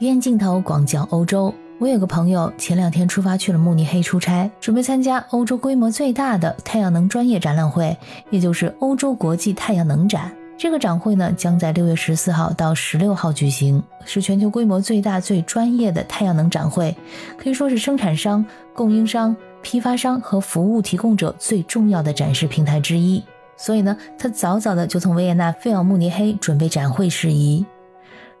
烟镜头广角欧洲。我有个朋友前两天出发去了慕尼黑出差，准备参加欧洲规模最大的太阳能专业展览会，也就是欧洲国际太阳能展。这个展会呢，将在六月十四号到十六号举行，是全球规模最大、最专业的太阳能展会，可以说是生产商、供应商、批发商和服务提供者最重要的展示平台之一。所以呢，他早早的就从维也纳飞往慕尼黑，准备展会事宜。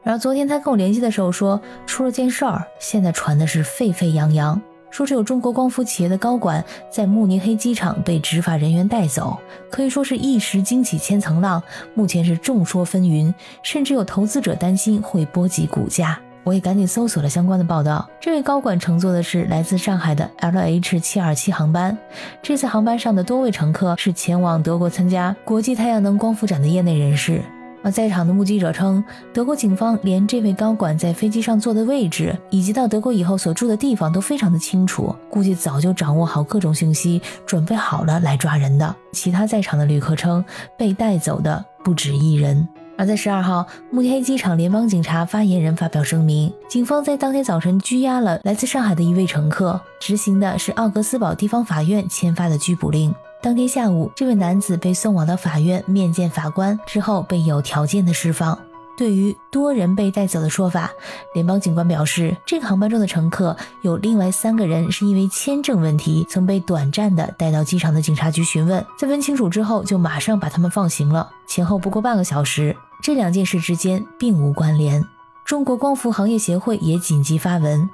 然后昨天他跟我联系的时候说，出了件事儿，现在传的是沸沸扬扬，说是有中国光伏企业的高管在慕尼黑机场被执法人员带走，可以说是一时惊起千层浪，目前是众说纷纭，甚至有投资者担心会波及股价。我也赶紧搜索了相关的报道，这位高管乘坐的是来自上海的 LH 七二七航班，这次航班上的多位乘客是前往德国参加国际太阳能光伏展的业内人士。而在场的目击者称，德国警方连这位高管在飞机上坐的位置，以及到德国以后所住的地方都非常的清楚，估计早就掌握好各种信息，准备好了来抓人的。其他在场的旅客称，被带走的不止一人。而在十二号，慕尼黑机场联邦警察发言人发表声明，警方在当天早晨拘押了来自上海的一位乘客，执行的是奥格斯堡地方法院签发的拘捕令。当天下午，这位男子被送往到法院面见法官，之后被有条件的释放。对于多人被带走的说法，联邦警官表示，这个航班中的乘客有另外三个人是因为签证问题曾被短暂的带到机场的警察局询问，在问清楚之后就马上把他们放行了，前后不过半个小时。这两件事之间并无关联。中国光伏行业协会也紧急发文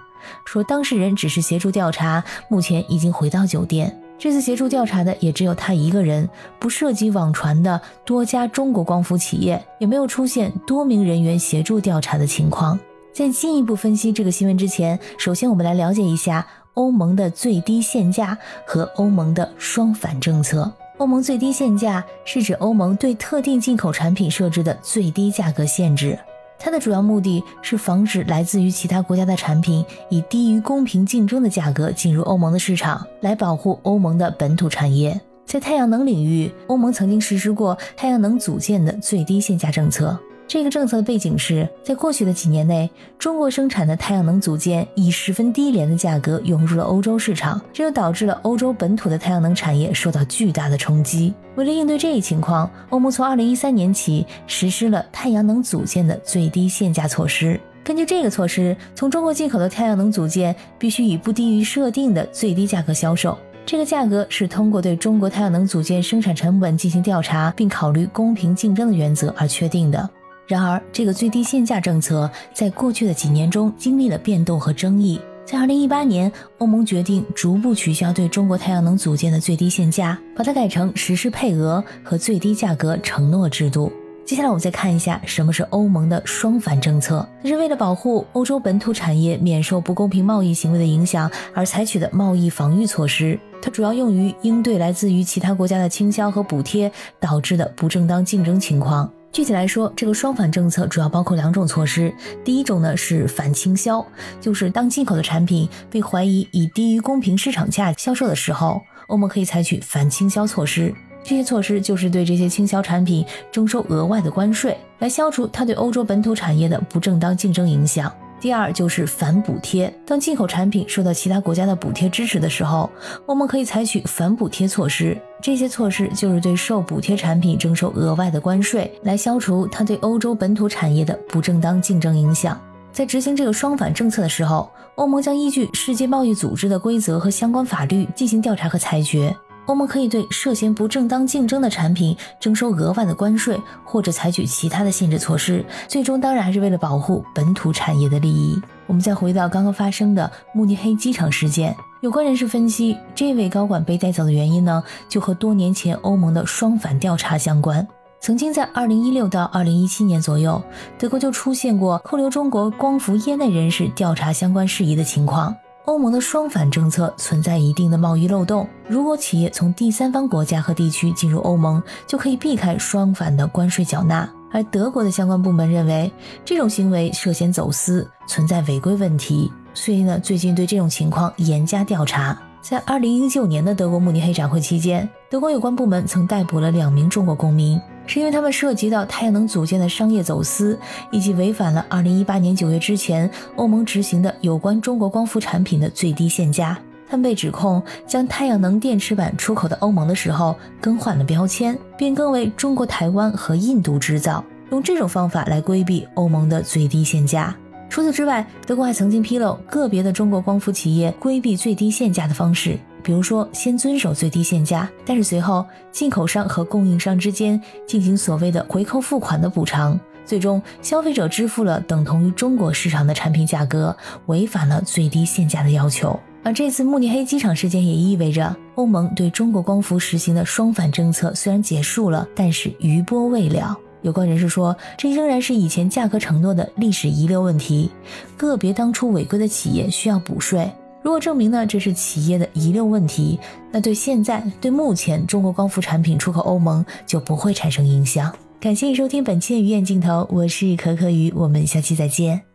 说，当事人只是协助调查，目前已经回到酒店。这次协助调查的也只有他一个人，不涉及网传的多家中国光伏企业，也没有出现多名人员协助调查的情况。在进一步分析这个新闻之前，首先我们来了解一下欧盟的最低限价和欧盟的双反政策。欧盟最低限价是指欧盟对特定进口产品设置的最低价格限制。它的主要目的是防止来自于其他国家的产品以低于公平竞争的价格进入欧盟的市场，来保护欧盟的本土产业。在太阳能领域，欧盟曾经实施过太阳能组件的最低限价政策。这个政策的背景是在过去的几年内，中国生产的太阳能组件以十分低廉的价格涌入了欧洲市场，这就导致了欧洲本土的太阳能产业受到巨大的冲击。为了应对这一情况，欧盟从二零一三年起实施了太阳能组件的最低限价措施。根据这个措施，从中国进口的太阳能组件必须以不低于设定的最低价格销售。这个价格是通过对中国太阳能组件生产成本进行调查，并考虑公平竞争的原则而确定的。然而，这个最低限价政策在过去的几年中经历了变动和争议。在2018年，欧盟决定逐步取消对中国太阳能组件的最低限价，把它改成实施配额和最低价格承诺制度。接下来，我们再看一下什么是欧盟的双反政策。这是为了保护欧洲本土产业免受不公平贸易行为的影响而采取的贸易防御措施。它主要用于应对来自于其他国家的倾销和补贴导致的不正当竞争情况。具体来说，这个双反政策主要包括两种措施。第一种呢是反倾销，就是当进口的产品被怀疑以低于公平市场价销售的时候，欧盟可以采取反倾销措施。这些措施就是对这些倾销产品征收额外的关税，来消除它对欧洲本土产业的不正当竞争影响。第二就是反补贴，当进口产品受到其他国家的补贴支持的时候，我们可以采取反补贴措施。这些措施就是对受补贴产品征收额外的关税，来消除它对欧洲本土产业的不正当竞争影响。在执行这个双反政策的时候，欧盟将依据世界贸易组织的规则和相关法律进行调查和裁决。欧盟可以对涉嫌不正当竞争的产品征收额外的关税，或者采取其他的限制措施。最终当然还是为了保护本土产业的利益。我们再回到刚刚发生的慕尼黑机场事件，有关人士分析，这位高管被带走的原因呢，就和多年前欧盟的双反调查相关。曾经在2016到2017年左右，德国就出现过扣留中国光伏业内人士调查相关事宜的情况。欧盟的双反政策存在一定的贸易漏洞。如果企业从第三方国家和地区进入欧盟，就可以避开双反的关税缴纳。而德国的相关部门认为，这种行为涉嫌走私，存在违规问题，所以呢，最近对这种情况严加调查。在二零一九年的德国慕尼黑展会期间，德国有关部门曾逮捕了两名中国公民。是因为他们涉及到太阳能组件的商业走私，以及违反了2018年9月之前欧盟执行的有关中国光伏产品的最低限价。他们被指控将太阳能电池板出口到欧盟的时候更换了标签，变更为中国台湾和印度制造，用这种方法来规避欧盟的最低限价。除此之外，德国还曾经披露个别的中国光伏企业规避最低限价的方式，比如说先遵守最低限价，但是随后进口商和供应商之间进行所谓的回扣付款的补偿，最终消费者支付了等同于中国市场的产品价格，违反了最低限价的要求。而这次慕尼黑机场事件也意味着，欧盟对中国光伏实行的双反政策虽然结束了，但是余波未了。有关人士说，这仍然是以前价格承诺的历史遗留问题。个别当初违规的企业需要补税。如果证明呢这是企业的遗留问题，那对现在、对目前中国光伏产品出口欧盟就不会产生影响。感谢你收听本期的鱼眼镜头，我是可可鱼，我们下期再见。